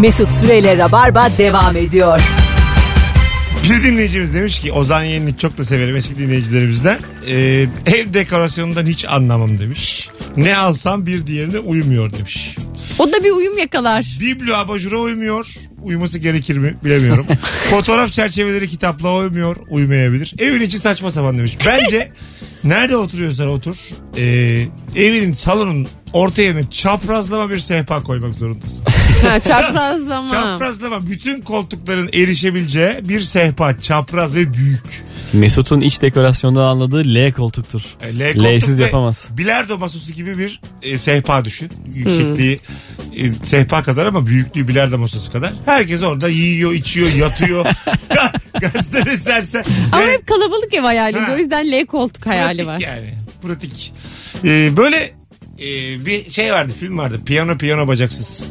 Mesut Süreyle Rabarba devam ediyor. Bir dinleyicimiz demiş ki Ozan Yenilik çok da severim eski dinleyicilerimizden. Ee, ev dekorasyonundan hiç anlamam demiş. Ne alsam bir diğerine uymuyor demiş. O da bir uyum yakalar. Biblo abajura uymuyor. Uyuması gerekir mi bilemiyorum. Fotoğraf çerçeveleri kitapla uymuyor. Uymayabilir. Evin içi saçma sapan demiş. Bence nerede oturuyorsan otur. E, evinin salonun orta yerine çaprazlama bir sehpa koymak zorundasın. Ha, çaprazlama. Çaprazlama bütün koltukların erişebileceği bir sehpa. Çapraz ve büyük. Mesut'un iç dekorasyonda anladığı L koltuktur. E, L koltuk L'siz ve yapamaz. Bilardo masası gibi bir e, sehpa düşün. Yüksekliği e, sehpa kadar ama büyüklüğü bilardo masası kadar. Herkes orada yiyor, içiyor, yatıyor. Gazetede serse. Ama Ve hep kalabalık ev hayalinde. Ha. O yüzden L koltuk hayali pratik var. yani. Pratik. E, böyle e, bir şey vardı, film vardı. Piyano piyano bacaksız.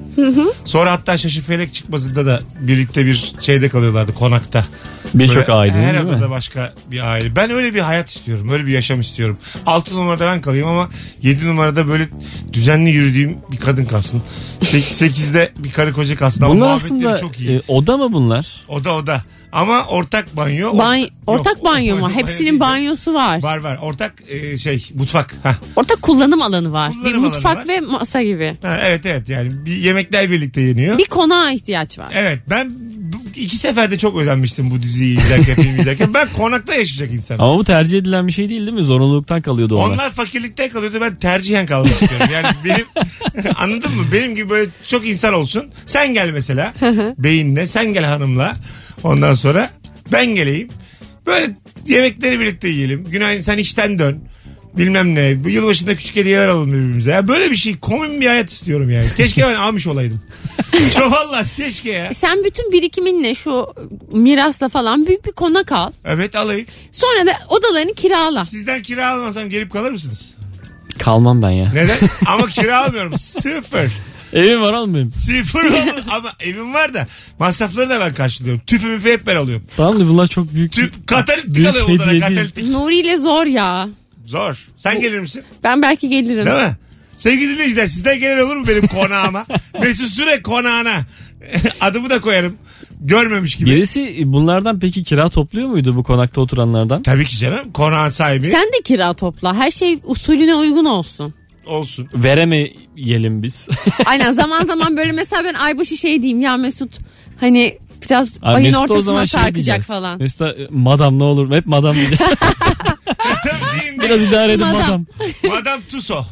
Sonra hatta Şaşı Felek çıkmasında da birlikte bir şeyde kalıyorlardı konakta. Birçok aile Her değil mi? başka bir aile. Ben öyle bir hayat istiyorum. Öyle bir yaşam istiyorum. 6 numarada ben kalayım ama 7 numarada böyle düzenli yürüdüğüm bir kadın kalsın. 8'de bir karı koca kalsın. Ama Bunlar muhabbetleri aslında çok iyi. e, oda mı bunlar? Oda oda. Ama ortak banyo. Banyo- Yok, ortak banyo mu? banyo Hepsinin değil. banyosu var. Var var. Ortak e, şey mutfak. Hah. Ortak kullanım alanı var. Kullanım bir mutfak var. ve masa gibi. Ha, evet evet yani bir yemekler birlikte yeniyor. Bir konağa ihtiyaç var. Evet ben iki seferde çok özenmiştim bu diziyi izlerken film izlerken. Ben konakta yaşayacak insanım. Ama bu tercih edilen bir şey değil değil mi? Zorunluluktan kalıyordu onlar. Onlar fakirlikten kalıyordu ben tercihen kalmak istiyorum. Yani benim anladın mı? Benim gibi böyle çok insan olsun. Sen gel mesela beyinle sen gel hanımla. Ondan sonra ben geleyim. Böyle yemekleri birlikte yiyelim. Günaydın sen işten dön. Bilmem ne. Bu yılbaşında küçük hediyeler alalım birbirimize. Ya böyle bir şey komün bir hayat istiyorum yani. Keşke ben almış olaydım. Çok vallahi keşke ya. Sen bütün birikiminle şu mirasla falan büyük bir konak al. Evet alayım. Sonra da odalarını kirala. Sizden kira almasam gelip kalır mısınız? Kalmam ben ya. Neden? Ama kira almıyorum. Sıfır. Evim var oğlum benim. Sıfır olur ama evim var da masrafları da ben karşılıyorum. Tüpü müpü hep ben alıyorum. Tamam da bunlar çok büyük. Tüp katalitik Büyük alıyorum odana hediye değil. katalitik. Nuri ile zor ya. Zor. Sen gelir misin? Ben belki gelirim. Değil mi? Sevgili dinleyiciler sizden gelen olur mu benim konağıma? Mesut Süre konağına. Adımı da koyarım. Görmemiş gibi. Birisi bunlardan peki kira topluyor muydu bu konakta oturanlardan? Tabii ki canım. Konağın sahibi Sen de kira topla. Her şey usulüne uygun olsun. Olsun. Veremeyelim biz. Aynen zaman zaman böyle mesela ben aybaşı şey diyeyim ya Mesut hani biraz Abi ayın Mesut'a o zaman ortasına şey sarkacak diyeceğiz. falan. Mesut'a e, madam ne olur hep madam diyeceğiz. Biraz idare edin Madam. madam. Madam Tuso.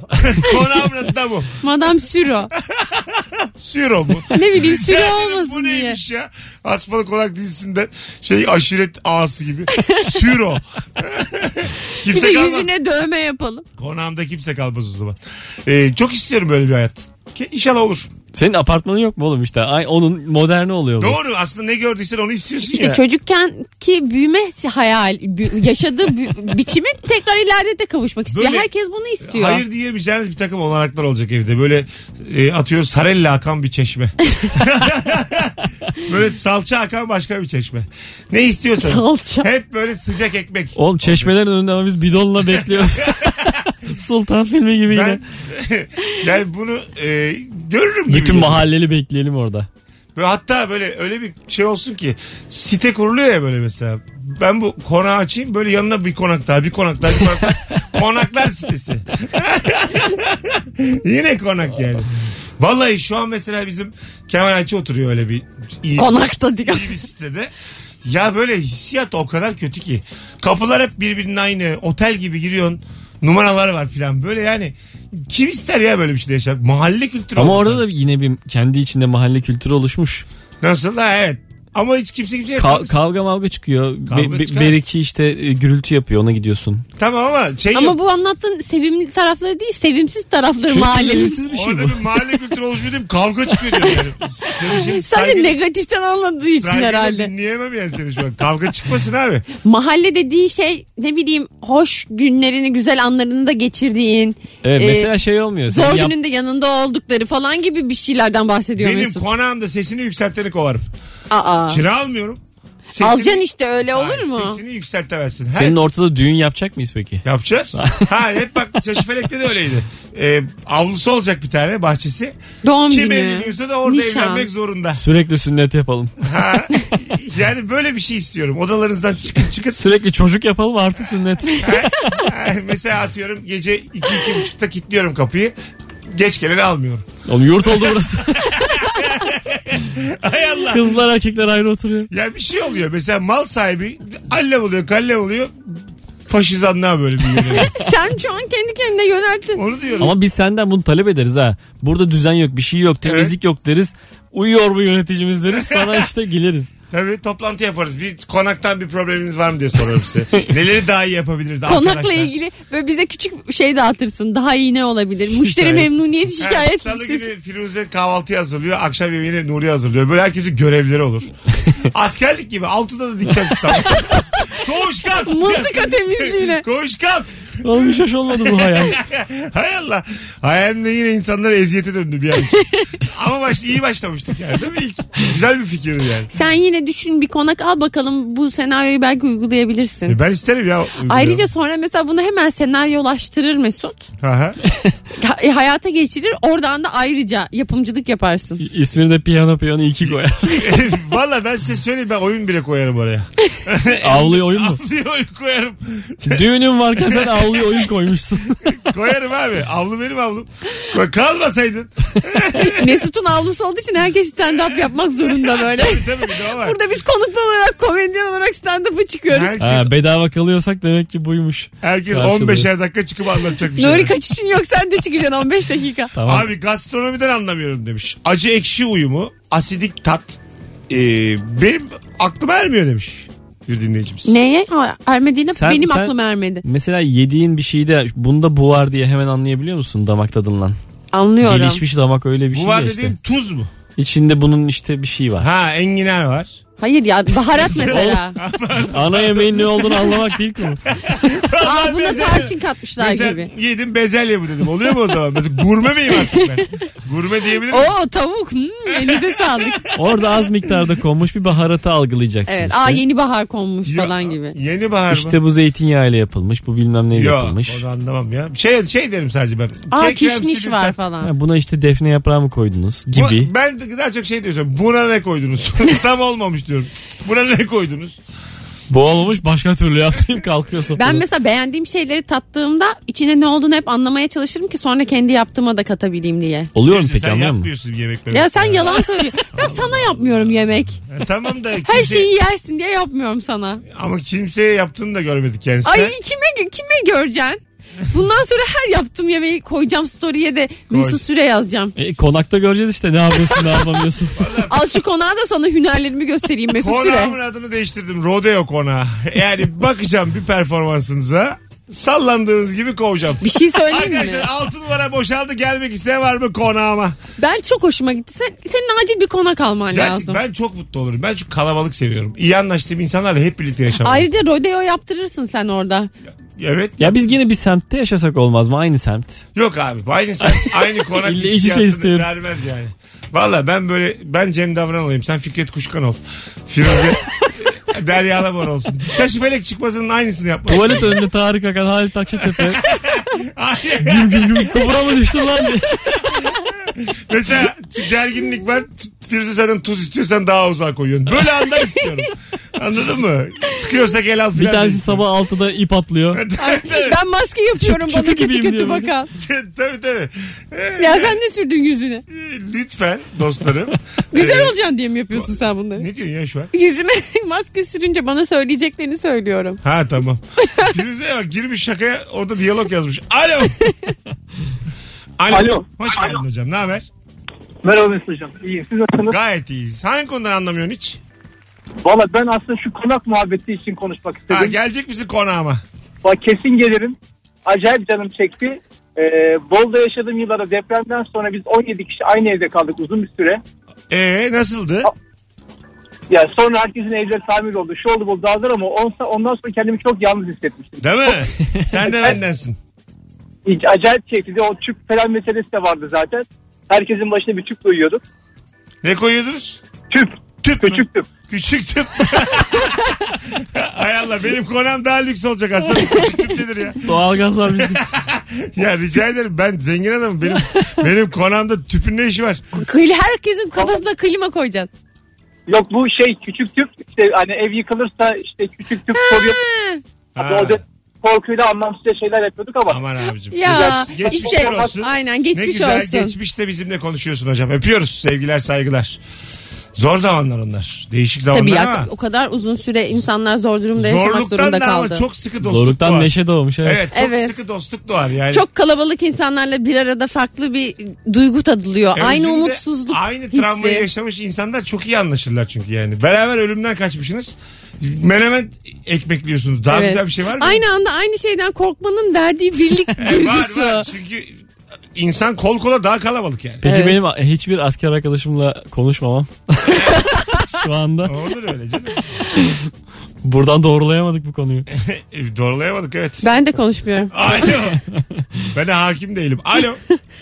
Konağımın adı da bu. Madam Süro. Süro bu. Ne bileyim Süro Ya dedim, olmasın bu diye. neymiş ya? Asmalı Konak dizisinden şey aşiret ağası gibi. Süro. Bir kimse de kalmaz. yüzüne dövme yapalım. Konağımda kimse kalmaz o zaman. Ee, çok istiyorum böyle bir hayat. İnşallah olur. Senin apartmanın yok mu oğlum işte? Ay, onun moderni oluyor bu. Doğru aslında ne gördüysen onu istiyorsun İşte ya. çocukken ki büyüme hayal, bü- yaşadığı bü- biçimi tekrar ileride de kavuşmak istiyor. Böyle- Herkes bunu istiyor. Hayır diyemeyeceğiniz bir takım olanaklar olacak evde. Böyle e, atıyor sarella akan bir çeşme. böyle salça akan başka bir çeşme. Ne istiyorsanız. Salça. Hep böyle sıcak ekmek. Oğlum çeşmelerin önünde ama biz bidonla bekliyoruz. Sultan filmi gibi yine. Ben yani bunu e, görürüm gibi. Bütün mahalleli bekleyelim orada. Ve hatta böyle öyle bir şey olsun ki site kuruluyor ya böyle mesela. Ben bu konağı açayım böyle yanına bir konak daha bir konak daha bir konak daha. Konaklar sitesi. Yine konak yani. Vallahi şu an mesela bizim Kemal Ayçi oturuyor öyle bir iyi, Konakta diyor. iyi bir sitede. Ya böyle hissiyat o kadar kötü ki. Kapılar hep birbirinin aynı. Otel gibi giriyorsun. Numaralar var filan. Böyle yani kim ister ya böyle bir şey yaşamak? Mahalle kültürü Ama oldu orada da yine bir kendi içinde mahalle kültürü oluşmuş. Nasıl? Ha evet. Ama hiç kimse kimseye Ka- kavga mavga çıkıyor. Be- Kavga be- çıkar. beriki işte e, gürültü yapıyor ona gidiyorsun. Tamam ama şey Ama yok. bu anlattığın sevimli tarafları değil, sevimsiz tarafları Çünkü mahallenin. sevimsiz bir şey Orada bu. bir mahalle kültürü oluşmuyor değil mi? Kavga çıkıyor diyorum yani. Seni şimdi Sen de saygı- negatiften anladığı için saygıyla herhalde. dinleyemem yani seni şu an. Kavga çıkmasın abi. Mahalle dediği şey ne bileyim hoş günlerini, güzel anlarını da geçirdiğin. Evet e, mesela şey olmuyor. Sen Zor yap- gününde yanında oldukları falan gibi bir şeylerden bahsediyor Benim Mesut. konağımda sesini yükselteni kovarım. Aa. Kira almıyorum. Sesini- Alacaksın işte öyle Hayır, olur mu? Sesini yükseltemezsin. Her- Senin ortada düğün yapacak mıyız peki? Yapacağız. ha hep bak Şaşıfelek'te de öyleydi. Ee, avlusu olacak bir tane bahçesi. Doğum Kim günü. evleniyorsa da orada nişan. evlenmek zorunda. Sürekli sünnet yapalım. Ha, yani böyle bir şey istiyorum. Odalarınızdan çıkın çıkın. Sürekli çocuk yapalım artı sünnet. Ha, Mesela atıyorum gece iki iki buçukta kilitliyorum kapıyı. Geç geleni almıyorum. Oğlum yurt oldu burası. Hay Allah. Kızlar erkekler ayrı oturuyor. Ya bir şey oluyor. Mesela mal sahibi allem oluyor kallem oluyor. Faşizanlığa böyle bir yöneliyor. Sen şu an kendi kendine yönelttin. Onu diyorum. Ama biz senden bunu talep ederiz ha. Burada düzen yok, bir şey yok, temizlik yok deriz. Uyuyor bu yöneticimiz deriz. Sana işte geliriz. Tabii toplantı yaparız. Bir konaktan bir probleminiz var mı diye sorarım size. Neleri daha iyi yapabiliriz Konakla arkadaşlar? ilgili böyle bize küçük şey dağıtırsın. Daha iyi ne olabilir? Müşteri Ha, şikayet Salı günü Firuze kahvaltı hazırlıyor. Akşam yemeğini Nuri hazırlıyor. Böyle herkesin görevleri olur. Askerlik gibi. Altıda da dikkat. Koş kalk. Mıntıka temizliğine. Koş kalk. Oğlum hiç hoş olmadı bu hayal. Hay Allah. Hayalimde yine insanlar eziyete döndü bir an için. Ama baş, iyi başlamıştık yani değil mi ilk? Güzel bir fikirdi yani. Sen yine düşün bir konak al bakalım bu senaryoyu belki uygulayabilirsin. E ben isterim ya. uygulayalım. Ayrıca sonra mesela bunu hemen senaryolaştırır Mesut. Aha. Ha- e, hayata geçirir. Oradan da ayrıca yapımcılık yaparsın. İsmini de piyano piyano iki koyar. Valla ben size söyleyeyim ben oyun bile koyarım oraya. Avluya oyun mu? Avluya oyun koyarım. Düğünün varken sen avluya oyun koymuşsun. koyarım abi. Avlu benim avlum. Koy- Kalmasaydın. Mesut'un avlusu olduğu için herkes stand-up yapmak zorunda böyle. Tabii tabii bir de o var. Burada biz konuklu olarak komedyen olarak stand-up'a çıkıyoruz. Herkes, Ha, bedava kalıyorsak demek ki buymuş. herkes Karşılığı. 15'er dakika çıkıp anlatacak bir şey. Nuri kaçışın yok sen de çıkacaksın 15 dakika. Tamam. Abi gastronomiden anlamıyorum demiş. Acı ekşi uyumu, asidik tat ee, benim aklıma ermiyor demiş bir dinleyicimiz. Neye? Ha, Ermediğine Sen- benim sen- aklım ermedi. Mesela yediğin bir şeyde bunda bu var diye hemen anlayabiliyor musun damak tadından? Anlıyorum. Gelişmiş damak öyle bir Bu şey var ya işte. dediğim tuz mu? İçinde bunun işte bir şey var. Ha enginar var. Hayır ya baharat mesela. Ana yemeğin ne olduğunu anlamak değil ki bu. Aa buna Bezelye. tarçın katmışlar Mesela gibi. yedim bezelye bu dedim. Oluyor mu o zaman? Mesela gurme miyim artık ben? Gurme diyebilir miyim? Oo tavuk. Hmm, elinize sağlık. Orada az miktarda konmuş bir baharatı algılayacaksın Evet. işte. Aa yeni bahar konmuş Ya, falan gibi. Yeni bahar mı? İşte bu zeytinyağıyla yapılmış, bu bilmem neyle Yok yapılmış. onu anlamam ya. Şey, şey derim sadece ben. Aa kişniş bir var tat. falan. Ha, buna işte defne yaprağı mı koydunuz Bu- gibi. ben daha çok şey diyorsun. Buna ne koydunuz? Tam olmamış diyorum. Buna ne koydunuz? Bu olmamış başka türlü yaptım kalkıyorsun. Ben mesela beğendiğim şeyleri tattığımda içine ne olduğunu hep anlamaya çalışırım ki sonra kendi yaptığıma da katabileyim diye. Oluyor mu Neyse, peki sen anlıyor musun? yapmıyorsun yemekleri. Ya sen yalan söylüyorsun. ya sana yapmıyorum yemek. E, tamam da Her kimse- şeyi yersin diye yapmıyorum sana. Ama kimseye yaptığını da görmedik kendisi. Ay kime kime göreceksin? Bundan sonra her yaptığım yemeği koyacağım story'e de Mesut Süre yazacağım. E, konakta göreceğiz işte ne yapıyorsun ne yapamıyorsun. Al şu konağa da sana hünerlerimi göstereyim Mesut Konağımın Süre. adını değiştirdim. Rodeo konağı. Yani bakacağım bir performansınıza. Sallandığınız gibi kovacağım. Bir şey söyleyeyim mi? Arkadaşlar 6 numara boşaldı gelmek isteyen var mı konağıma? Ben çok hoşuma gitti. Sen, senin acil bir konak alman Gerçek, lazım. ben çok mutlu olurum. Ben çok kalabalık seviyorum. İyi anlaştığım insanlarla hep birlikte yaşamak. Ayrıca rodeo yaptırırsın sen orada. Evet. ya biz yine bir semtte yaşasak olmaz mı? Aynı semt. Yok abi aynı sen aynı konak İlle içe hissiyatını istiyorum. vermez yani. Valla ben böyle ben Cem Davran olayım sen Fikret Kuşkan ol. Firuze Derya Labor olsun. Şaşı felek çıkmasının aynısını yapmak. Tuvalet önünde Tarık Akan, Halit Akçatepe. Güm güm güm kubura mı düştün lan diye. Mesela gerginlik var. Firuze senden tuz istiyorsan daha uzağa koyuyorsun. Böyle anlar istiyorum. Anladın mı? Sıkıyorsa gel al filan. Bir tanesi sabah 6'da ip atlıyor. Ben maske yapıyorum bana kötü kötü diyor. bakan. tabii tabii. Ee, Ya sen ne sürdün yüzüne? Lütfen dostlarım. Güzel Ee, olacaksın diye mi yapıyorsun sen bunları? Ne diyorsun ya şu an? Yüzüme maske sürünce bana söyleyeceklerini söylüyorum. Ha tamam. Firuze'ye bak girmiş şakaya orada diyalog yazmış. Alo. Alo. Alo. Hoş geldin hocam. Ne haber? Merhaba Mesut Hocam. İyiyim. Siz nasılsınız? Gayet iyiyiz. Hangi konudan anlamıyorsun hiç? Valla ben aslında şu konak muhabbeti için konuşmak istedim. Ha, gelecek misin konağıma? Bak kesin gelirim. Acayip canım çekti. Ee, Bolu'da yaşadığım yıllara depremden sonra biz 17 kişi aynı evde kaldık uzun bir süre. Ee nasıldı? Ya sonra herkesin evleri tamir oldu. Şu oldu bu dağılır ama onsa, ondan sonra kendimi çok yalnız hissetmiştim. Değil mi? Sen de bendensin. Acayip keyifliydi. O tüp falan meselesi de vardı zaten. Herkesin başına bir tüp koyuyorduk. Ne koyuyordunuz? Tüp. Tüp mü? Küçük tüp. Küçük tüp. Hay Allah benim konam daha lüks olacak aslında. Küçük tüp nedir ya? Doğalgaz var bizim. Ya rica ederim ben zengin adamım. Benim benim konamda tüpün ne işi var? Kli- herkesin kafasına klima koyacaksın. Yok bu şey küçük tüp işte hani ev yıkılırsa işte küçük tüp koruyor. Ha. Korkuyla anlamsızca şeyler yapıyorduk ama. Aman abicim. Ya geçmişler işte olsun. aynen Ne geçmiş güzel olsun. geçmişte bizimle konuşuyorsun hocam. Öpüyoruz. Sevgiler saygılar. Zor zamanlar onlar. Değişik zamanlar Tabii ya ama. o kadar uzun süre insanlar zor durumda yaşamak Zorluktan zorunda da ama kaldı. çok sıkı dostluk Zorluktan doğar. neşe doğmuş. Evet. Evet çok Evet. sıkı dostluk doğar yani. Çok kalabalık insanlarla bir arada farklı bir duygu tadılıyor. E, aynı özünde umutsuzluk Aynı hissi. travmayı yaşamış insanlar çok iyi anlaşırlar çünkü yani. Beraber ölümden kaçmışsınız. Menemen ekmekliyorsunuz. Daha Evet. güzel bir şey var mı? Aynı anda aynı şeyden korkmanın verdiği birlik E, var duygusu. var çünkü insan kol kola daha kalabalık yani. Peki Evet. benim hiçbir asker arkadaşımla konuşmamam. Şu anda. Olur öyle canım. Buradan doğrulayamadık bu konuyu. E, Doğrulayamadık evet. Ben de konuşmuyorum. Alo. ben de hakim değilim. Alo.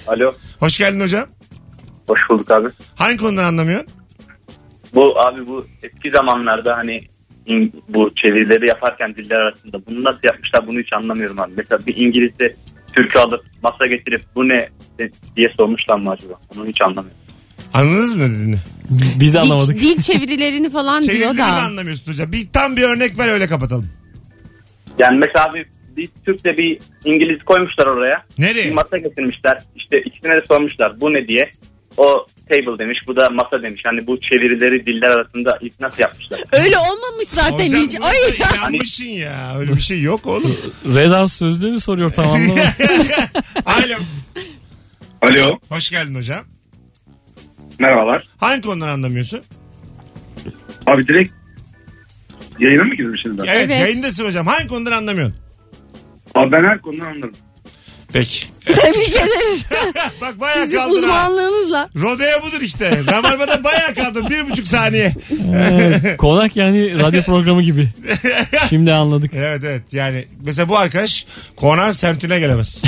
Alo. Hoş geldin hocam. Hoş bulduk abi. Hangi konudan anlamıyorsun? Bu abi bu eski zamanlarda hani in- bu çevirileri yaparken diller arasında bunu nasıl yapmışlar bunu hiç anlamıyorum abi. Mesela bir İngiliz de Türk'ü alıp masa getirip bu ne diye sormuşlar mı acaba? Onu hiç anlamıyorum. Anladınız mı dediğini? Biz de Dil, anlamadık. dil çevirilerini falan diyor Çevirileri mi da. anlamıyorsun hocam? Bir, tam bir örnek ver öyle kapatalım. Yani mesela abi bir Türk de bir İngiliz koymuşlar oraya. Bir Nereye? masa getirmişler. İşte ikisine de sormuşlar bu ne diye. O table demiş bu da masa demiş. Hani bu çevirileri diller arasında ilk nasıl yapmışlar? Öyle olmamış zaten Hocam hiç. Ay ya. inanmışsın ya. Öyle bir şey yok oğlum. Red House sözlüğü mü soruyor tam anlamadım. Alo. Alo. Hoş geldin hocam. Merhabalar. Hangi konudan anlamıyorsun? Abi direkt yayına mı şimdi? Evet, Evet. yayındasın hocam. Hangi konudan anlamıyorsun? Abi ben her konudan anlarım. Peki. Tebrik ederiz. Bak bayağı Sizin kaldın ha. uzmanlığınızla. Rodeo budur işte. Rabarba'da bayağı kaldın. Bir buçuk saniye. Evet, Konak yani radyo programı gibi. Şimdi anladık. Evet evet yani mesela bu arkadaş konan semtine gelemez.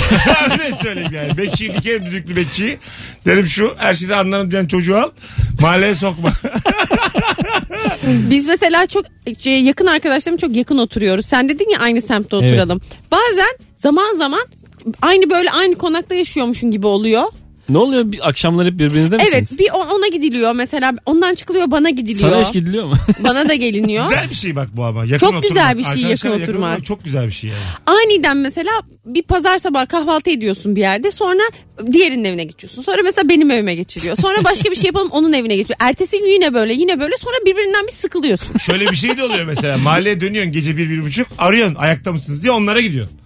Öyle söyleyeyim yani. Bekçiyi dikerim düdüklü bekçiyi. Derim şu her şeyden anlarım diyen çocuğu al. Mahalleye sokma. Biz mesela çok şey, yakın arkadaşlarım çok yakın oturuyoruz. Sen dedin ya aynı semtte oturalım. Bazen zaman zaman aynı böyle aynı konakta yaşıyormuşun gibi oluyor. Ne oluyor? Bir, akşamlar hep birbirinizde misiniz? Evet bir ona gidiliyor mesela ondan çıkılıyor bana gidiliyor. Sana hiç gidiliyor mu? Bana da geliniyor. güzel bir şey bak bu ama. Yakın Çok güzel oturmak. bir şey, Arkadaşlarla yakın oturmak. olmak Çok güzel bir şey yani. Aniden mesela bir pazar sabahı kahvaltı ediyorsun bir yerde sonra diğerinin evine geçiyorsun. Sonra mesela benim evime geçiriyor. Sonra başka bir şey yapalım onun evine geçiyor. Ertesi gün yine böyle yine böyle sonra birbirinden bir sıkılıyorsun. Şöyle bir şey de oluyor mesela. Mahalleye dönüyorsun gece bir, bir buçuk. Arıyorsun ayakta mısınız diye onlara gidiyorsun.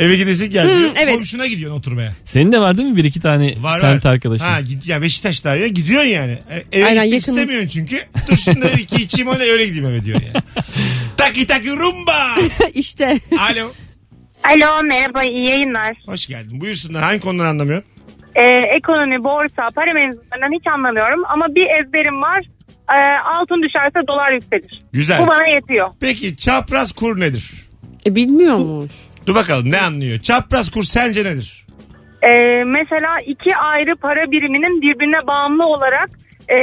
Eve gidesin gelmiyor. Hı, evet. Komşuna gidiyorsun oturmaya. Senin de var değil mi bir iki tane Var semt var. arkadaşın? Ha git ya Beşiktaş'ta ya gidiyorsun yani. E, Eve Aynen, gitmek yakın. istemiyorsun çünkü. Dur şunları iki içeyim öyle öyle gideyim eve diyorsun yani. taki taki rumba. işte Alo. Alo merhaba iyi yayınlar. Hoş geldin. Buyursunlar. Hangi konuları anlamıyorsun? Ee, ekonomi, borsa, para mevzularından hiç anlamıyorum ama bir ezberim var. Ee, altın düşerse dolar yükselir. Güzel. Bu bana yetiyor. Peki çapraz kur nedir? e, bilmiyormuş. Dur bakalım ne anlıyor? Çapraz kur sence nedir? Ee, mesela iki ayrı para biriminin birbirine bağımlı olarak e,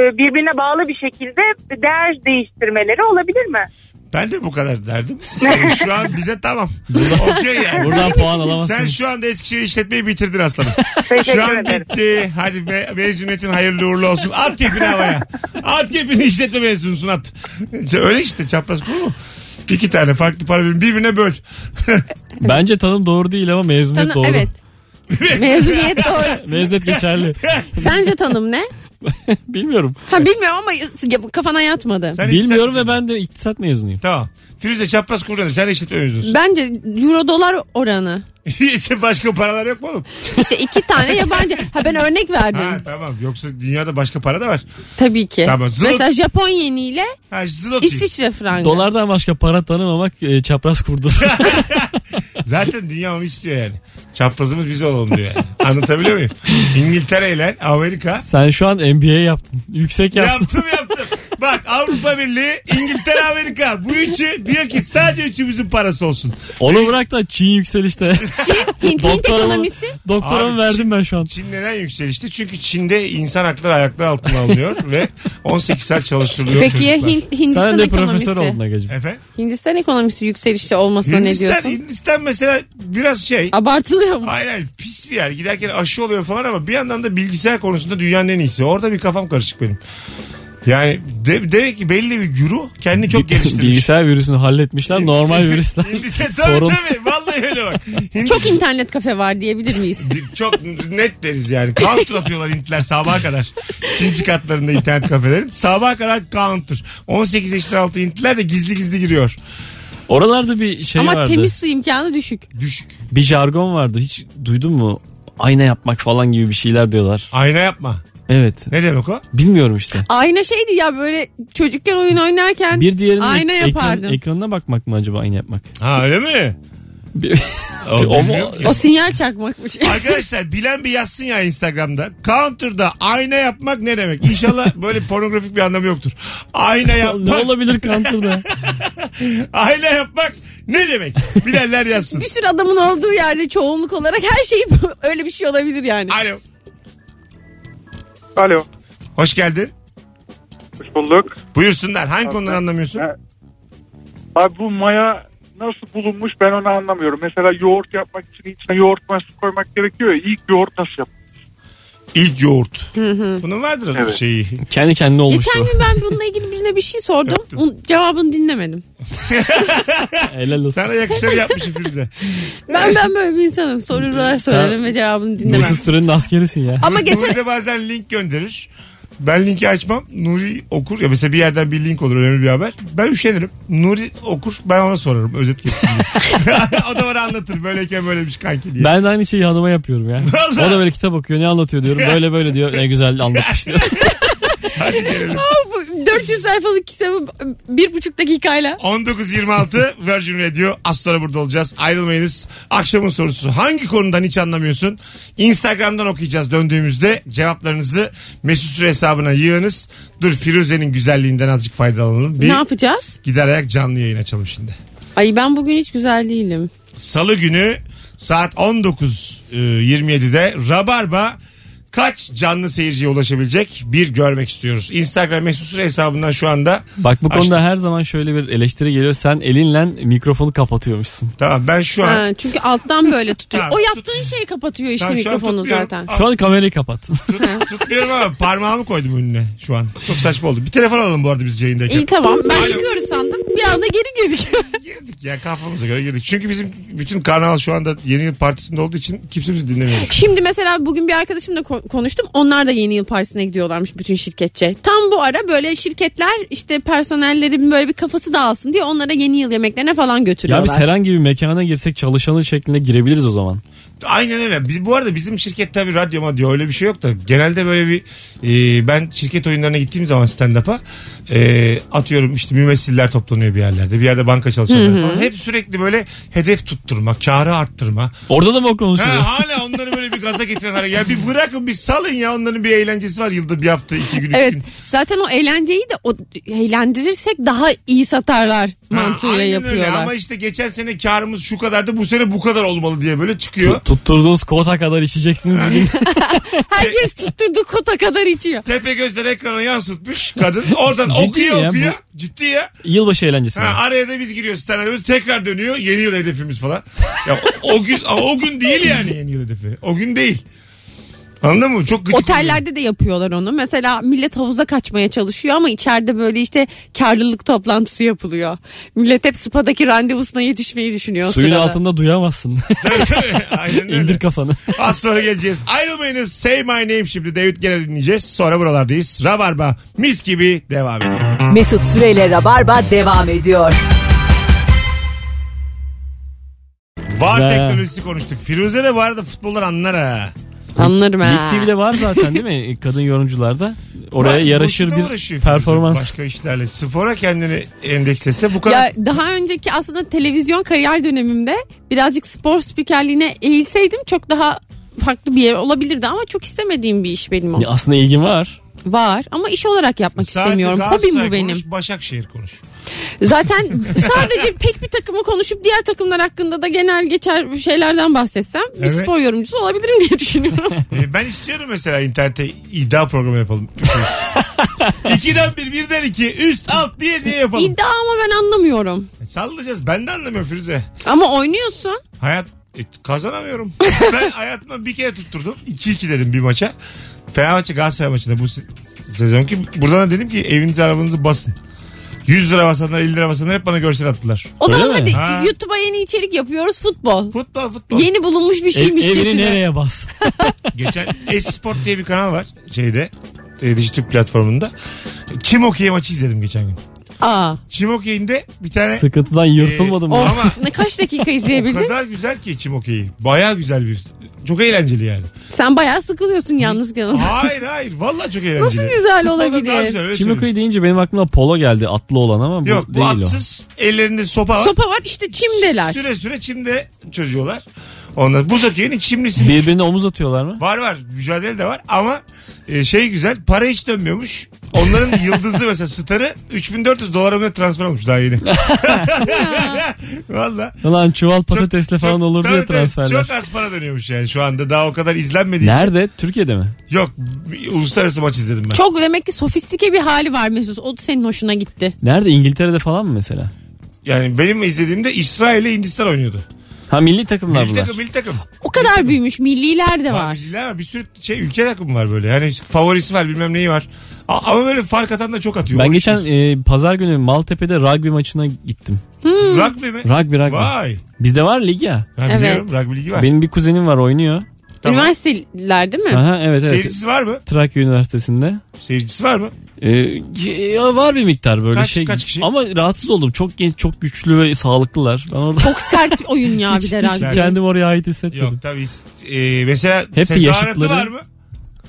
e, birbirine bağlı bir şekilde değer değiştirmeleri olabilir mi? Ben de bu kadar derdim. E, şu an bize tamam. Okey yani. Buradan puan Sen alamazsınız. şu anda Eskişehir işletmeyi bitirdin aslanım. Teşekkür Şu an ederim. bitti. Hadi me- mezuniyetin hayırlı uğurlu olsun. At kepini havaya. At kepini işletme mezunusun at. Öyle işte çapraz kur mu? İki tane farklı para birimi birbirine böl. Bence tanım doğru değil ama mezuniyet Tanı- doğru. evet. Mezuniyet doğru. Mezuniyet geçerli. Sence tanım ne? Bilmiyorum. Ha bilmiyorum ama kafana yatmadı. Sen Bilmiyorum iktisat- ve ben de iktisat mezunuyum. Tamam. Firuze çapraz nedir? Sen de işletme mezunusun. Bence euro dolar oranı. Başka paralar yok mu oğlum? İşte iki tane yabancı. Ha ben örnek verdim. Ha, tamam. Yoksa dünyada başka para da var. Tabii ki. Tamam, zıt- Mesela Japon yeniyle Ha, zloty. İsviçre frangı. Dolardan başka para tanımamak e, çapraz kurdur. Zaten dünya onu istiyor yani. Çaprazımız biz olalım diyor yani. Anlatabiliyor muyum? İngiltere ile Amerika Sen şu an MBA yaptın. Yüksek yaptın. Yaptım yaptım. Bak Avrupa Birliği, İngiltere, Amerika. Bu üçü diyor ki sadece üçümüzün parası olsun. Onu bırak da Çin yükselişte. Çin, Hint, Hint Doktoramı, ekonomisi. doktoramı Abi, verdim ben şu an. Çin neden yükselişti? Çünkü Çin'de insan hakları ayaklar altına alınıyor ve 18 saat çalıştırılıyor Peki ya çocuklar. Hint, Hindistan Sen de ekonomisi? profesör oldun. Efendim? Hindistan ekonomisi yükselişte olmasına ne Hindistan, diyorsun? Hindistan mesela biraz şey Abartılıyor mu? Hayır hayır pis bir yer. Giderken aşı oluyor falan ama bir yandan da bilgisayar konusunda dünyanın en iyisi. Orada bir kafam karışık benim. Yani de, demek ki belli bir guru kendini çok geliştirmiş. Bilgisayar virüsünü halletmişler. Normal virüsler. Hindistan tabii Sorun. tabii. Vallahi öyle bak. Hindistan- Çok internet kafe var diyebilir miyiz? çok net deriz yani. Counter atıyorlar Hintliler sabaha kadar. İkinci katlarında internet kafelerin. Sabaha kadar counter. 18 yaşından altı Hintliler de gizli gizli giriyor. Oralarda bir şey Ama vardı. temiz su imkanı düşük. Düşük. Bir jargon vardı. Hiç duydun mu? Ayna yapmak falan gibi bir şeyler diyorlar. Ayna yapma. Evet. Ne demek o? Bilmiyorum işte. Ayna şeydi ya böyle çocukken oyun oynarken Bir diğerinin ayna ek- ekran- yapardım. ekranına bakmak mı acaba ayna yapmak? Ha öyle mi? O, O mu- o sinyal çakmakmış. Arkadaşlar bilen bir yazsın ya Instagram'da. Counter'da ayna yapmak ne demek? İnşallah böyle pornografik bir anlamı yoktur. Ayna ne yapmak, olabilir counter'da? ayna yapmak ne demek? Bilenler yazsın. bir sürü adamın olduğu yerde çoğunluk olarak her şey öyle bir şey olabilir yani. Alo. Alo. Hoş geldin. Hoş bulduk. Buyursunlar. Hangi konuları anlamıyorsun? Abi bu maya nasıl bulunmuş ben onu anlamıyorum. Mesela yoğurt yapmak için içine yoğurt mayası koymak gerekiyor ya. İlk yoğurt nasıl yap? İlk yoğurt. Bunun vardır Evet. şeyi. Kendi kendine olmuştu. Geçen gün ben bununla ilgili birine bir şey sordum. Onun cevabını dinlemedim. Helal olsun. Sana yakışır yapmışım Firuze. Ben ben böyle bir insanım. Sorular sorarım ve cevabını dinlemem. Mesut Süren'in askerisin ya. Ama geçen Nuri de bazen link gönderir. Ben linki açmam. Nuri okur. Ya mesela bir yerden bir link olur önemli bir haber. Ben üşenirim. Nuri okur. Ben ona sorarım. Özet geçsin diye. o da bana anlatır. Böyleyken böylemiş kanki diye. Ben de aynı şeyi hanıma yapıyorum ya. Vallahi. O da böyle kitap okuyor. Ne anlatıyor diyorum. Böyle böyle diyor. Ne güzel anlatmış diyor. Hadi gelelim. bu 400 sayfalık kitabı bir buçuk dakikayla 19.26 Virgin Radio. Az sonra burada olacağız. Ayrılmayınız. Akşamın sorusu. Hangi konudan hiç anlamıyorsun? Instagram'dan okuyacağız döndüğümüzde. Cevaplarınızı Mesut Süre hesabına yığınız. Dur Firuze'nin güzelliğinden azıck faydalanalım. Bir ne yapacağız? gider ayak canlı yayın açalım şimdi. Ay ben bugün hiç güzel değilim. Salı günü saat 19.27'de Rabarba kaç canlı seyirciye ulaşabilecek bir görmek istiyoruz. Instagram mesut süre hesabından şu anda. Bak bu konuda Açtım. her zaman şöyle bir eleştiri geliyor. Sen elinle mikrofonu kapatıyormuşsun. Tamam ben şu an. Ha, çünkü alttan böyle tutuyor. Tamam, o yaptığın şeyi kapatıyor işte Tamam, şu an mikrofonu tutmuyorum. zaten. Şu an kamerayı kapat. Tutmuyorum ama parmağımı koydum önüne şu an. Çok saçma oldu. Bir telefon alalım bu arada biz yayındayken. İyi tamam. Ben Alo. çıkıyoruz sandım. Bir anda geri girdik. Girdik ya kafamıza göre girdik. Çünkü bizim bütün kanal şu anda yeni yıl partisinde olduğu için kimse bizi dinlemiyor. Şimdi mesela bugün bir arkadaşımla ko- konuştum. Onlar da yeni yıl partisine gidiyorlarmış bütün şirketçe. Tam bu ara böyle şirketler işte personellerin böyle bir kafası dağılsın diye onlara yeni yıl yemeklerine falan ya götürüyorlar. biz herhangi bir mekana girsek çalışanın şeklinde girebiliriz o zaman. Aynen öyle. Biz, bu arada bizim şirket tabii radyo madyo öyle bir şey yok da genelde böyle bir e, ben şirket oyunlarına gittiğim zaman stand-up'a e, atıyorum işte mümessiller toplanıyor bir yerlerde. Bir yerde banka çalışanları falan. Hep sürekli böyle hedef tutturma, karı arttırma. Orada da mı o konuşuyor? Ha, hala onları böyle bir gaza getiren hareket. Ya bir bırakın bir salın ya onların bir eğlencesi var yılda bir hafta iki gün üç Evet gün. zaten o eğlenceyi de o, eğlendirirsek daha iyi satarlar mantığıyla aynen yapıyorlar. öyle ama işte geçen sene karımız şu kadardı bu sene bu kadar olmalı diye böyle çıkıyor. Tutturduğunuz kota kadar içeceksiniz. Herkes tutturduğu kota kadar içiyor. Tepe gözler ekrana yansıtmış kadın. Oradan Ciddi okuyor ya, okuyor. Ciddi ya. Yılbaşı eğlencesi. Ha, araya da biz giriyoruz stand tekrar dönüyor yeni yıl hedefimiz falan. Ya o, o gün o gün değil yani yeni yıl hedefi. O gün değil. Anladın mı? Çok gıcık. oluyor. Otellerde de yapıyorlar onu. Mesela millet havuza kaçmaya çalışıyor ama içeride böyle işte karlılık toplantısı yapılıyor. Millet hep spadaki randevusuna yetişmeyi düşünüyor Suyun sırada. altında duyamazsın. Aynen öyle. İndir kafanı. Az sonra geleceğiz. Ayrılmayınız. Say my name şimdi. David gene dinleyeceğiz. Sonra buralardayız. Rabarba mis gibi devam ediyor. Mesut Süreyle Rabarba devam ediyor. Var Güzel. teknolojisi konuştuk. Firuze de bu arada futboldan anlar ha. Anlarım ha. Lig TV'de var zaten değil mi? Kadın yorumcularda. Oraya yaraşır boşuna bir performans. Başka işlerle. Spora kendini endekslese bu kadar. Ya daha önceki aslında televizyon kariyer dönemimde birazcık spor spikerliğine eğilseydim çok daha farklı bir yer olabilirdi ama çok istemediğim bir iş benim o. Ya Aslında ilgin var. Var ama iş olarak yapmak Sadece istemiyorum. Hobim Galatasaray bu benim. konuş, Başakşehir konuş. Zaten sadece tek bir takımı konuşup diğer takımlar hakkında da genel geçer şeylerden bahsetsem bir Evet. spor yorumcusu olabilirim diye düşünüyorum. Ee, ben istiyorum mesela internette iddia programı yapalım. İkiden bir, birden iki, üst alt diye diye yapalım. İddia ama ben anlamıyorum. E, Sallayacağız. Ben de anlamıyorum Firuze. Ama oynuyorsun. Hayat e, kazanamıyorum. ben hayatımda bir kere tutturdum. 2-2 dedim bir maça. Fenerbahçe Galatasaray maçında bu se- sezonki. Buradan da dedim ki evinizi arabanızı basın. 100 lira basanlar 50 lira basanlar hep bana görsel attılar. O Öyle zaman mi? hadi Ha. YouTube'a yeni içerik yapıyoruz futbol. Futbol futbol. Yeni bulunmuş bir Ev, şeymiş. evini nereye bas? Geçen Esport diye bir kanal var şeyde. E, Dijitürk platformunda. Çim okey maçı izledim geçen gün. Aa. Çim okeyinde bir tane Sıkıntıdan yırtılmadım Ee, mı? Ama Ne kaç dakika o izleyebildin? kadar güzel ki çim okeyi. Baya güzel bir. Çok eğlenceli yani. Sen bayağı sıkılıyorsun yalnız kalın. Hayır hayır. Vallahi çok eğlenceli. Nasıl güzel Futboldan olabilir? daha güzel, öyle söyleyeyim. Çimokuyı deyince benim aklıma polo geldi atlı olan ama bu Yok bu değil atsız ellerinde sopa var. Sopa var işte çimdeler. Süre süre çimde çözüyorlar. Ondan buz hokeyin o. çimlisi. Birbirine omuz atıyorlar mı? Var var mücadele de var ama e, şey güzel para hiç dönmüyormuş. Onların yıldızı mesela starı 3400 dolara mı ne transfer olmuş daha yeni. Valla. Ulan çuval patatesle falan olur diye transferler. Çok az para dönüyormuş yani şu anda daha o kadar izlenmediği için. Nerede? Türkiye'de mi? Yok uluslararası maç izledim ben. Çok demek ki sofistike bir hali var Mesut. O da senin hoşuna gitti. Nerede? İngiltere'de falan mı mesela? Yani benim izlediğimde İsrail ile Hindistan oynuyordu. Ha milli takımlar Milli bunlar. takım milli takım. O kadar büyümüş. Milliler de Var. Milliler var. Bir sürü şey ülke takımı var böyle. Yani favorisi var bilmem neyi var. A- Ama böyle fark atan da çok atıyor. Ben geçen e, pazar günü Maltepe'de rugby maçına gittim. Rugby mi? Rugby rugby. Vay. Bizde var lig ya. Ha, Evet. biliyorum rugby ligi var. Benim bir kuzenim var oynuyor. Tamam. Üniversiteler değil mi? Aha evet evet. Seyircisi var mı? Trakya Üniversitesi'nde. Seyircisi var mı? Ee, ya var bir miktar böyle Kaç- şey. kaç kişi? Ama rahatsız oldum. Çok genç, çok güçlü ve sağlıklılar. Ben orada Çok sert oyun ya bir de hiç rugby. kendim oraya ait hissetmedim. Yok tabii. Ee, mesela Hep tezahüratı yaşıtları. var mı?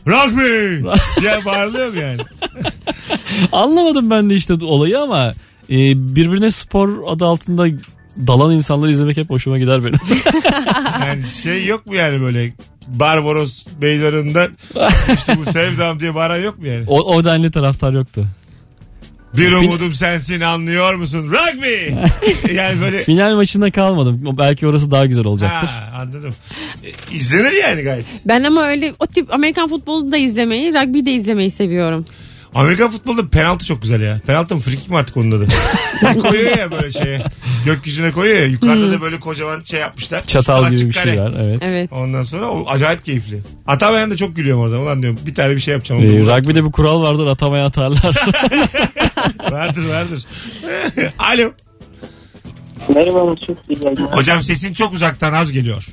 Rugby! diye bağırılıyor mu yani? Anlamadım ben de işte olayı ama e, birbirine spor adı altında dalan insanları izlemek hep hoşuma gider benim. Yani şey yok mu yani böyle Barbaros meydanında işte bu sevdam diye bağıran yok mu yani? o, o denli taraftar yoktu. Bir umudum sensin anlıyor musun? Rugby! yani böyle Final maçında kalmadım. Belki orası daha güzel olacaktır. Ha, anladım. E, izlenir yani gayet. Ben ama öyle o tip Amerikan futbolu da izlemeyi, rugby de izlemeyi seviyorum. Amerikan futbolunda penaltı çok güzel ya. Penaltı mı frikik mi artık onun adı? koyuyor ya böyle şeye. Gökyüzüne koyuyor ya. Yukarıda da böyle kocaman şey yapmışlar. Çatal gibi bir şey kare. var. Evet. Evet. Ondan sonra o acayip keyifli. Ben de çok gülüyorum orada. Ulan diyorum bir tane bir şey yapacağım. Ee, Onu rugby'de bir kural vardır atamaya atarlar. vardır vardır. Alo. Merhaba çok iyi yayınlar. Hocam sesin çok uzaktan az geliyor.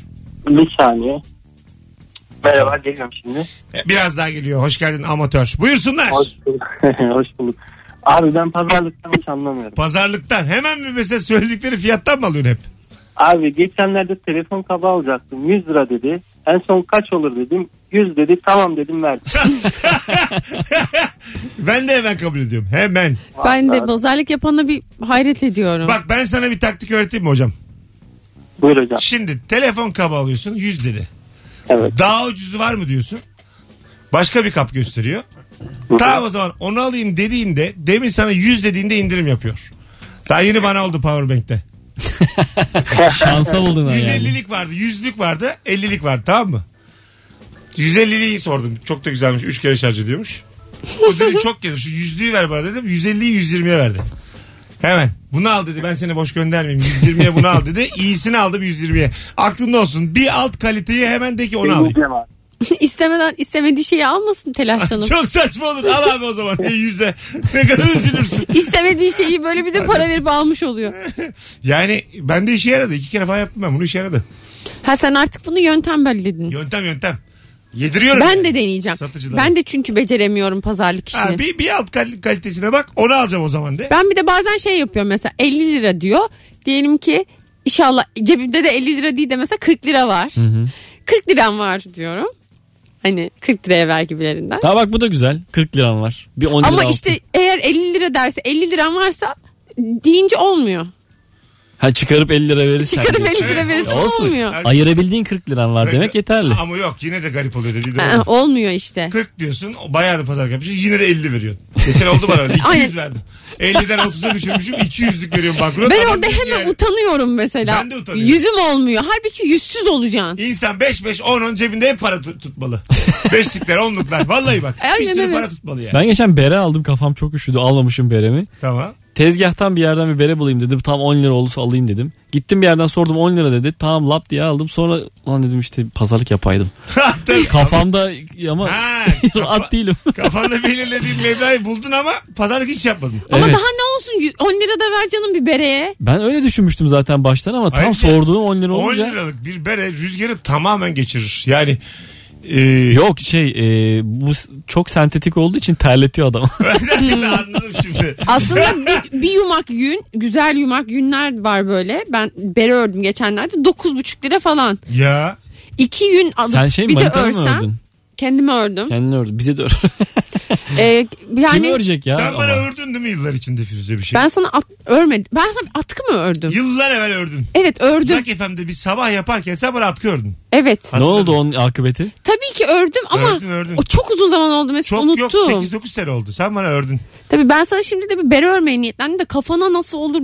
Bir saniye. Merhaba geliyorum şimdi. Biraz daha geliyor. Hoş geldin amatör. Buyursunlar. Hoş bulduk. Hoş bulduk. Abi ben pazarlıktan hiç anlamıyorum. Pazarlıktan hemen mi mesela söyledikleri fiyattan mı alıyorsun hep? Abi geçenlerde telefon kabı alacaktım. 100 lira dedi. En son kaç olur dedim. 100 dedi. Tamam dedim verdim. Ben de hemen kabul ediyorum. Hemen. Ben de pazarlık yapana bir hayret ediyorum. Bak ben sana bir taktik öğreteyim mi hocam? Buyur hocam. Şimdi telefon kabı alıyorsun 100 dedi. Evet. Daha ucuzu var mı diyorsun. Başka bir kap gösteriyor. Tamam o zaman onu alayım dediğinde demin sana 100 dediğinde indirim yapıyor. Daha yeni bana oldu Powerbank'te. Şansa buldun ha yani. 150'lik vardı, 100'lük vardı, 50'lik vardı tamam mı? 150'liği sordum. Çok da güzelmiş. 3 kere şarj ediyormuş. O dedi çok gelir. Şu yüzlüğü ver bana dedim. 150'yi 120'ye verdi. Hemen. Bunu al dedi. Ben seni boş göndermeyeyim. 120'ye bunu al dedi. İyisini aldım 120'ye. Aklında olsun. Bir alt kaliteyi hemen de ki onu abi. İstemeden istemediği şeyi almasın telaşlanıp. Çok saçma olur. Al abi o zaman. Yüze. Ne kadar üzülürsün. İstemediği şeyi böyle bir de para verip almış oluyor. Yani ben de işe yaradı. İki kere falan yaptım ben. Bunu işe yaradı. Ha sen artık bunu yöntem belirledin. Yöntem yöntem. Yediriyorum. Ben yani. de deneyeceğim. Satıcılara. Ben de çünkü beceremiyorum pazarlık işini. Ha, bir, bir alt kal- kalitesine bak. Onu alacağım o zaman de. Ben bir de bazen şey yapıyorum mesela 50 lira diyor. Diyelim ki inşallah cebimde de 50 lira değil de mesela 40 lira var. 40 liram var diyorum. Hani 40 liraya ver gibilerinden. Ha bak bu da güzel. 40 liram var. Bir 10 lira Ama altın. işte eğer 50 lira derse 50 liram varsa deyince olmuyor. Ha çıkarıp 50 lira verirsen. Çıkarıp diyorsun. 50 lira Evet, verirsen olsun. olmuyor. Ayırabildiğin 40 liran var demek yeterli. Ama yok yine de garip oluyor dediği doğru. olmuyor işte. 40 diyorsun o bayağı da pazarlık yapmışsın yine de 50 veriyorsun. Geçen oldu bana öyle 200 Aynen. verdim. 50'den 30'a düşürmüşüm 200'lük veriyorum banknot. Ben Adam orada diyor ki hemen yani, utanıyorum mesela. Ben de utanıyorum. Yüzüm olmuyor. Halbuki yüzsüz olacaksın. İnsan 5 5 10 10 cebinde hep para tut- tutmalı. Beşlikler, onluklar. Vallahi bak. bir Aynen sürü öyle. para tutmalı yani. Ben geçen bere aldım kafam çok üşüdü almamışım beremi. Tamam. Tezgahtan bir yerden bir bere bulayım dedim. Tam 10 lira olursa alayım dedim. Gittim bir yerden sordum 10 lira dedi. Tamam lap diye aldım. Sonra lan dedim işte pazarlık yapaydım. Kafamda ama Ha, at değilim. kafanda belirlediğin meblağı buldun ama pazarlık hiç yapmadın. Ama Evet. daha ne olsun 10 lira da ver canım bir bereye. Ben öyle düşünmüştüm zaten baştan ama tam Ayrıca sorduğum 10 lira 10 olunca. liralık bir bere rüzgarı tamamen geçirir. Yani e, Yok şey e, bu çok sentetik olduğu için terletiyor adam. anladım şimdi. Aslında bir, bir yumak yün, güzel yumak yünler var böyle. Ben bere ördüm geçenlerde 9,5 lira falan. Ya İki yün alıp Sen şey bir de manitanı mı örsem ördün? Kendimi ördüm. Kendini ördün. Bize de ör. Ee, Kim yani örecek ya? sen bana ama? ördün değil mi yıllar içinde Firuze bir şey? ben sana at, örmedim. Ben sana atkı mı ördüm? Yıllar evvel ördün. Evet ördüm. Zack FM'de bir sabah yaparken sen bana atkı ördün. Evet. Ne oldu onun akıbeti? Tabii ki ördüm ama Ördün, ördün. o çok uzun zaman oldu Mesut Çok unuttum. yok 8-9 sene oldu. Sen bana ördün. Tabii ben sana şimdi de bir bere örmeyi niyetlendim de kafana nasıl olur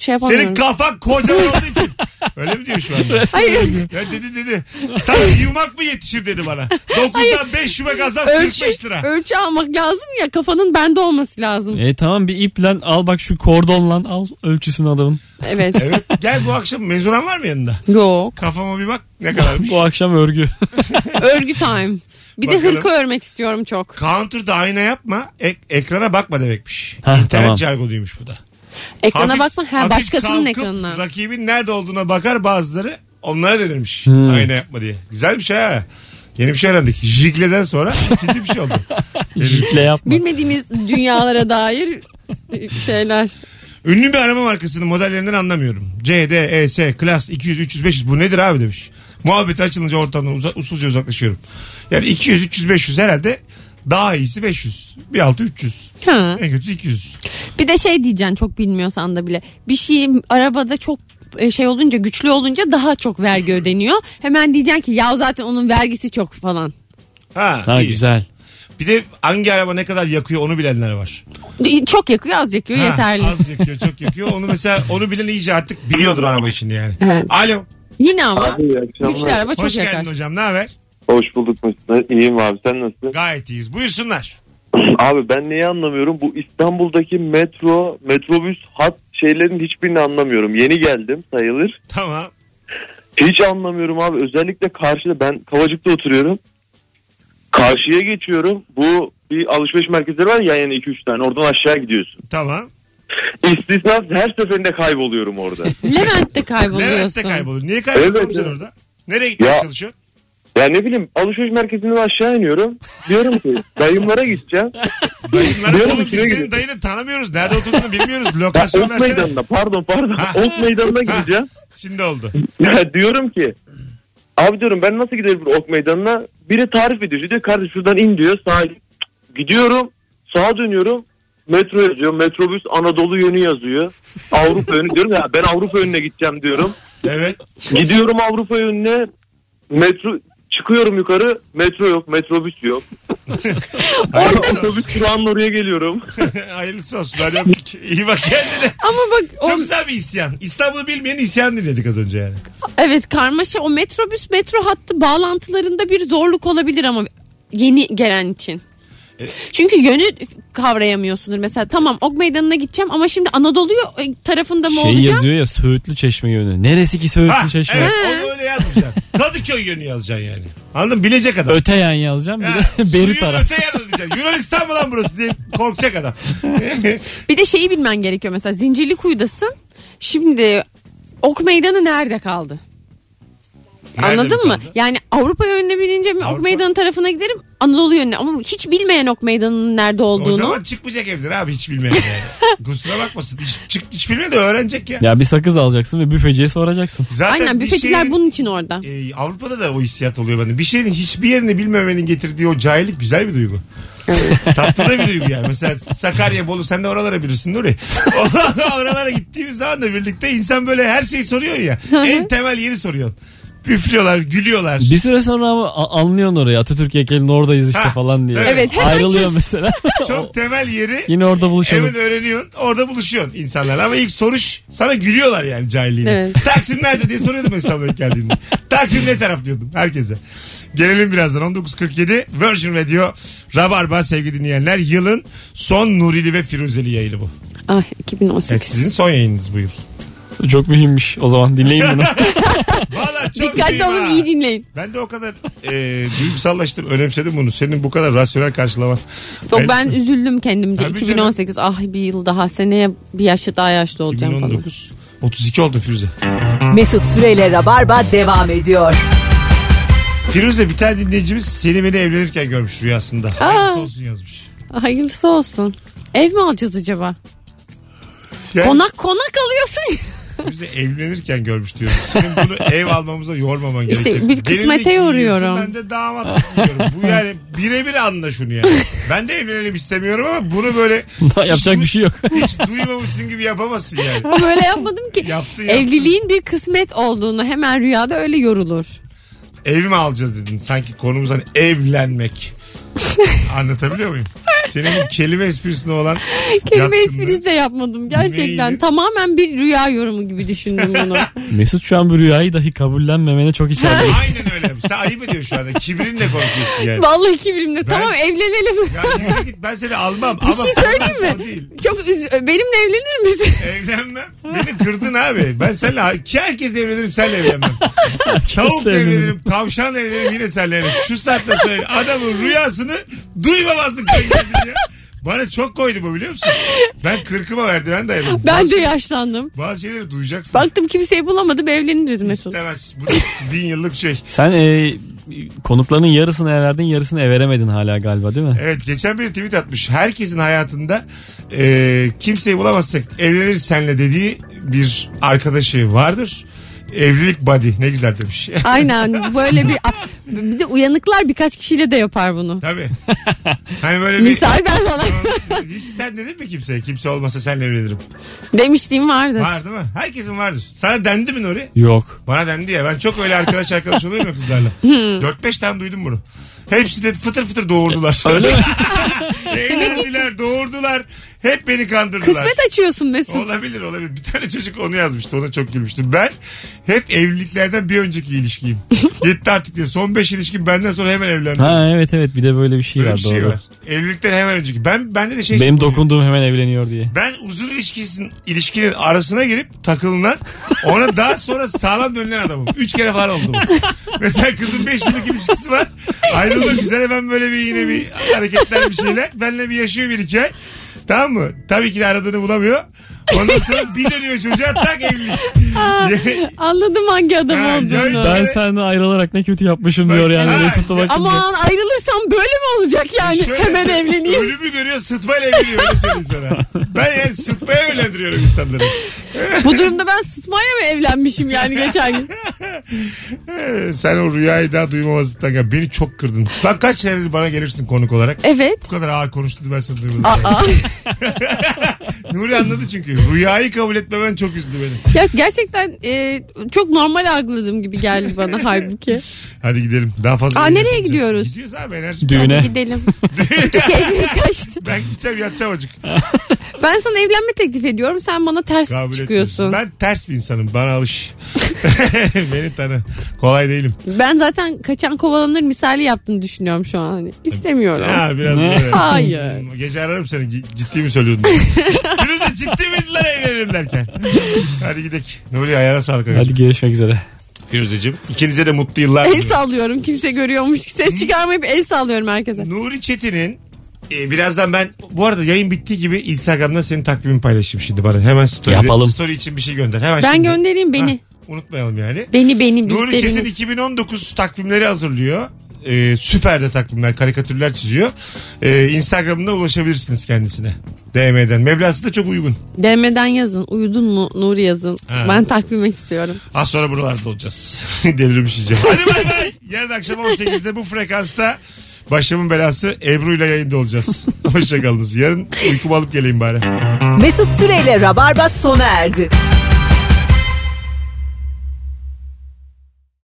şey yapamıyorum. Senin kafan kocaman olduğu için. Öyle mi diyor şu anda? Hayır. Ya dedi dedi. Sana yumak mı yetişir dedi bana. 9'dan 5 yumak alsam Ölçü, 45 lira. ölçü almak lazım ya kafanın bende olması lazım. E tamam bir iple al bak şu kordonla al ölçüsünü adamın. Evet. Evet gel bu akşam mezuran var mı yanında? Yok. Kafama bir bak ne kadarmış. Bu akşam örgü. Örgü time. Bir de Bakalım. hırka örmek istiyorum çok. Counter'da ayna yapma ek- ekrana bakma demekmiş. Hah, İnternet tamam. jargonuymuş bu da. Ekrana Hafif- bakma. Ha, hafif başkasının kalkıp ekranına. Rakibin nerede olduğuna bakar bazıları onlara denirmiş. Hmm. Ayna yapma diye. Güzel bir şey ha. Yeni bir şey öğrendik. Jigle'den sonra ikinci bir şey oldu. Jikle yapma. Bilmediğimiz dünyalara dair şeyler. Ünlü bir araba markasının modellerinden anlamıyorum. C, D, E, S, Klas 200, 300, 500 bu nedir abi demiş. Muhabbet açılınca ortamdan uza, usulca uzaklaşıyorum. Yani 200, 300, 500 herhalde daha iyisi 500. Bir altı 300. Ha. En kötüsü 200. Bir de şey diyeceksin çok bilmiyorsan da bile. Bir şey arabada çok e, şey olunca güçlü olunca daha çok vergi ödeniyor. Hemen diyeceksin ki ya zaten onun vergisi çok falan. Ha, Ha iyi. güzel. Bir de hangi araba ne kadar yakıyor onu bilenler var. Çok yakıyor az yakıyor Ha, yeterli. Az yakıyor çok yakıyor. Onu mesela onu bilen iyice artık biliyordur araba işini yani. Evet. Alo. Yine ama Abi iyi akşamlar. güçlü araba çok Hoş yakar. geldin hocam ne haber? Hoş bulduk Mesut. İyiyim abi sen nasılsın? Gayet iyiyiz. Buyursunlar. Abi ben neyi anlamıyorum? Bu İstanbul'daki metro, metrobüs hat şeylerin hiçbirini anlamıyorum. Yeni geldim sayılır. Tamam. Hiç anlamıyorum abi. Özellikle karşıda ben Kavacık'ta oturuyorum. Karşıya geçiyorum. Bu bir alışveriş merkezleri var ya yani 2-3 tane. Oradan aşağı gidiyorsun. Tamam. İstisnasız her seferinde kayboluyorum orada. Levent'te kayboluyorsun. Levent'te kayboluyor. Niye kayboluyorsun Evet, sen evet. orada? Nereye gitmeye Ya- çalışıyorsun? Ya ne bileyim alışveriş merkezinden aşağı iniyorum. Diyorum ki dayımlara gideceğim. Dayınlara Diyorum oğlum biz senin dayını tanımıyoruz. Nerede oturduğunu bilmiyoruz. Lokasyon ok versene. meydanına pardon pardon. Ha. ok meydanına gideceğim. Şimdi oldu. Ya diyorum ki abi diyorum ben nasıl giderim bu ok meydanına? Biri tarif ediyor. Diyor kardeş şuradan in diyor. Sağa gidiyorum. Sağa dönüyorum. Metro yazıyor. Metrobüs Anadolu yönü yazıyor. Avrupa yönü diyorum ya ben Avrupa yönüne gideceğim diyorum. Evet. Gidiyorum Avrupa yönüne. Metro çıkıyorum yukarı. Metro yok. Metrobüs yok. Otobüs durağının oraya geliyorum. Hayırlısı olsun. Hadi öptük. İyi bak kendine. Ama bak o, Çok güzel bir isyan. İstanbul'u bilmeyen isyan dinledik az önce yani. evet karmaşa o metrobüs metro hattı bağlantılarında bir zorluk olabilir ama yeni gelen için. E- Çünkü yönü kavrayamıyorsundur. Mesela tamam Ok Meydanı'na gideceğim ama şimdi Anadolu e, tarafında mı Şey olacağım? yazıyor ya Söğütlü Çeşme yönü. Neresi ki Söğütlü Ha, Çeşme? evet onu yazmayacaksın. Kadıköy yönü yazacaksın yani. Anladın mı? Bilecek adam. Öte yan yazacağım bir de suyun beri taraf. öte yanı diyeceksin. Yunanistan mı lan burası diye korkacak adam. Bir de şeyi bilmen gerekiyor mesela Zincirlikuyu'dasın. Şimdi Ok Meydanı nerede kaldı? Nerede Anladın mi mı? kaldı? Yani Avrupa yönüne binince mi Ok Avrupa- Meydanı tarafına giderim Anadolu yönüne ama hiç bilmeyen Ok Meydanı'nın nerede O olduğunu. zaman çıkmayacak evden abi hiç bilmeyen yani. Kusura bakmasın. Hiç, çık, hiç bilmiyor da öğrenecek ya. Ya bir sakız alacaksın ve büfeciye soracaksın. Zaten Aynen bir büfeciler şeyin- bunun için orada. e, Avrupa'da da o hissiyat oluyor bende. Bir şeyin hiçbir yerini bilmemenin getirdiği o cahillik güzel bir duygu. Tatlı da bir duygu yani. Mesela Sakarya, Bolu sen de oralara birisin Nuri. oralara gittiğimiz zaman da birlikte insan böyle her şeyi soruyor ya. en temel yeri soruyorsun. Üflüyorlar, gülüyorlar. Bir süre sonra ama a- anlıyorsun orayı. Atatürk heykelinin oradayız işte Ha, falan diye. evet. Evet, hemen Ayrılıyor çöz- mesela. Çok temel yeri Yine orada buluşalım. Evet öğreniyorsun. Orada buluşuyorsun insanlarla. Ama ilk soruş sana gülüyorlar yani cahilliğine. Evet. Taksim nerede diye soruyordum İstanbul'a ilk geldiğimde. Taksim ne taraf diyordum herkese. Gelelim birazdan 19.47 Virgin Radio Rabarba sevgili dinleyenler. Yılın son Nurili ve Firuzeli yayını bu. 2018. Evet, sizin son yayınınız bu yıl. Çok mühimmiş. O zaman dinleyin bunu. Dikkatli olun ha. iyi dinleyin. Ben de o kadar e, duygusallaştım, önemsedim bunu. Senin bu kadar rasyonel karşılaman. Çok Hayır, ben üzüldüm kendimce. Tabii 2018 ah bir yıl daha seneye bir yaşı daha yaşlı olacağım falan. 2019 32 oldu Firuze. Mesut Süreyle Rabarba devam ediyor. Firuze bir tane dinleyicimiz seni beni evlenirken görmüş rüyasında. Hayırlısı olsun yazmış. Hayırlısı olsun. Ev mi alacağız acaba? Yani Konak konak alıyorsun. Firuze evlenirken görmüş diyorum. Senin bunu ev almamıza yormaman İşte gerekiyor. bir kısmete Gelinlik yoruyorum. Ben de damat giyiyorum. Bu yani birebir anla şunu yani. Ben de evlenelim istemiyorum ama bunu böyle yapacak bir şey yok. hiç duymamışsın gibi yapamazsın yani. Ama öyle yapmadım ki. Yaptı, yaptı. Evliliğin bir kısmet olduğunu hemen rüyada öyle yorulur. Ev mi alacağız dedin. Sanki konumuz hani evlenmek. Anlatabiliyor muyum? Senin bu kelime esprisine olan Kelime yatkınlığı- esprisi de yapmadım gerçekten. Neydi? Tamamen bir rüya yorumu gibi düşündüm bunu. Mesut şu an bu rüyayı dahi kabullenmemene çok içeride. Aynen öyle. Sen ayıp ediyorsun şu anda. Kibrinle konuşuyorsun yani. Vallahi kibrimle. Tamam evlenelim. Ya yürü git ben seni almam. Bir şey söyleyeyim mi? O değil. Çok üz- benimle evlenir misin? Evlenmem. Beni kırdın abi. Ben seninle ki herkes evlenirim senle evlenmem. Tavuk evlenirim. evlenirim, tavşan evlenirim yine senle evlenirim. Şu saatte söyle adamın rüyasını duymamazlıkla geldi ya. Bana çok koydu bu biliyor musun? Ben kırkıma merdiven dayadım. Ben Bazı- de yaşlandım. Bazı şeyleri duyacaksın. Baktım kimseyi bulamadım evleniriz Mesut. İstemez. Bu da bin yıllık şey. Sen e, konuklarının yarısını ev verdin yarısını ev veremedin hala galiba değil mi? Evet geçen bir tweet atmış. Herkesin hayatında e, kimseyi bulamazsak evleniriz senle dediği bir arkadaşı vardır. Evlilik body ne güzel demiş. Aynen böyle bir bir de uyanıklar birkaç kişiyle de yapar bunu. Tabii. Hani böyle bir... Misal ben falan Hiç sen dedin mi kimseye? Kimse olmasa senle evlenirim. demişliğim vardır. Var değil mi? Herkesin vardır. Sana dendi mi Nuri? Yok. Bana dendi ya. Ben çok öyle arkadaş arkadaş oluyorum ya kızlarla. Hmm. 4-5 tane duydum bunu. Hepsi de fıtır fıtır doğurdular. Öyle mi? Evlendiler, doğurdular. Hep beni kandırdılar. Kısmet açıyorsun Mesut. Olabilir olabilir. Bir tane çocuk onu yazmıştı. Ona çok gülmüştüm. Ben hep evliliklerden bir önceki ilişkiyim. Yetti artık diye. Son 5 ilişkim benden sonra hemen evlendim. Ha evet evet bir de böyle bir şey Böyle var bir şey doğru. var. Evlilikten hemen önceki. Ben bende de şey Benim çok oluyor. dokunduğum hemen evleniyor diye. Ben uzun ilişkisinin ilişkinin arasına girip takılınan ona daha sonra sağlam dönülen adamım. Üç kere falan oldu bu. Mesela kızın beş yıllık ilişkisi var. Ayrılmak üzere ben böyle bir yine bir hareketler bir şeyler. Benle bir yaşıyor bir iki ay. Tamam mı? Tabii ki de aradığını bulamıyor. Ondan sonra bir dönüyor çocuğa tak evlilik. Anladım hangi adam Ha, olduğunu. Ben seninle ayrılarak ne kötü yapmışım diyor yani Ha, Mesut'a bakınca. Aman ayrılırsam böyle mi olacak yani? Şöyle Hemen evleneyim. Ölümü görüyor sıtmayla evleniyor öyle söyleyeyim sana. Ben yani sıtmaya evlendiriyorum insanları. Bu durumda ben sıtmaya mı evlenmişim yani geçen gün? Sen o rüyayı daha duymamazlıktan gel. Beni çok kırdın. Bak kaç senedir bana gelirsin konuk olarak. Evet. Bu kadar ağır konuştu ben sana duymadım. Aa. Nuri anladı çünkü. Rüyayı kabul etmemen çok üzdü beni. Ya gerçekten e, çok normal algıladığım gibi geldi bana halbuki. Hadi gidelim. Daha fazla. Aa, nereye gidiyoruz? Gidiyoruz abi enerji. Düğüne. Hadi gidelim. Keyfim kaçtı. Ben gideceğim yatacağım acık. Ben sana evlenme teklif ediyorum. Sen bana ters Kabul çıkıyorsun. etmiyorsun. Ben ters bir insanım. Bana alış. beni tanı. Kolay değilim. Ben zaten kaçan kovalanır misali yaptığını düşünüyorum şu an. Hani. İstemiyorum. Ha biraz böyle. Hayır. Gece ararım seni. Ciddi mi söylüyordun? Firuze ciddi miydiler evlenelim derken. Hadi gidelim. Nuri ayağına sağlık. Hadi Hadi. görüşmek üzere. Firuzeciğim. İkinize de mutlu yıllar El diliyorum. sallıyorum kimse görüyormuş. Ses çıkarmayıp el sallıyorum herkese. Nuri Çetin'in e, birazdan ben bu arada yayın bittiği gibi Instagram'da senin takvimini paylaşayım şimdi bana. Hemen story, Yapalım. story için bir şey gönder. Hemen Ben şimdi. göndereyim beni. Ha, unutmayalım yani. Beni beni Nuri Çetin beni. 2019 takvimleri hazırlıyor. Ee, süper de takvimler, karikatürler çiziyor. Ee, Instagram'da ulaşabilirsiniz kendisine. DM'den. Meblası da çok uygun. DM'den yazın. Uyudun mu Nuri yazın. Ha. Ben takvim istiyorum. Az sonra buralarda olacağız. Delirmiş yiyeceğim. Hadi bay bay. Yarın akşam 18'de bu frekansta Başımın belası Ebru ile yayında olacağız. Hoşçakalınız. Yarın uykumu alıp geleyim bari. Mesut Süreyle Rabarba sona erdi.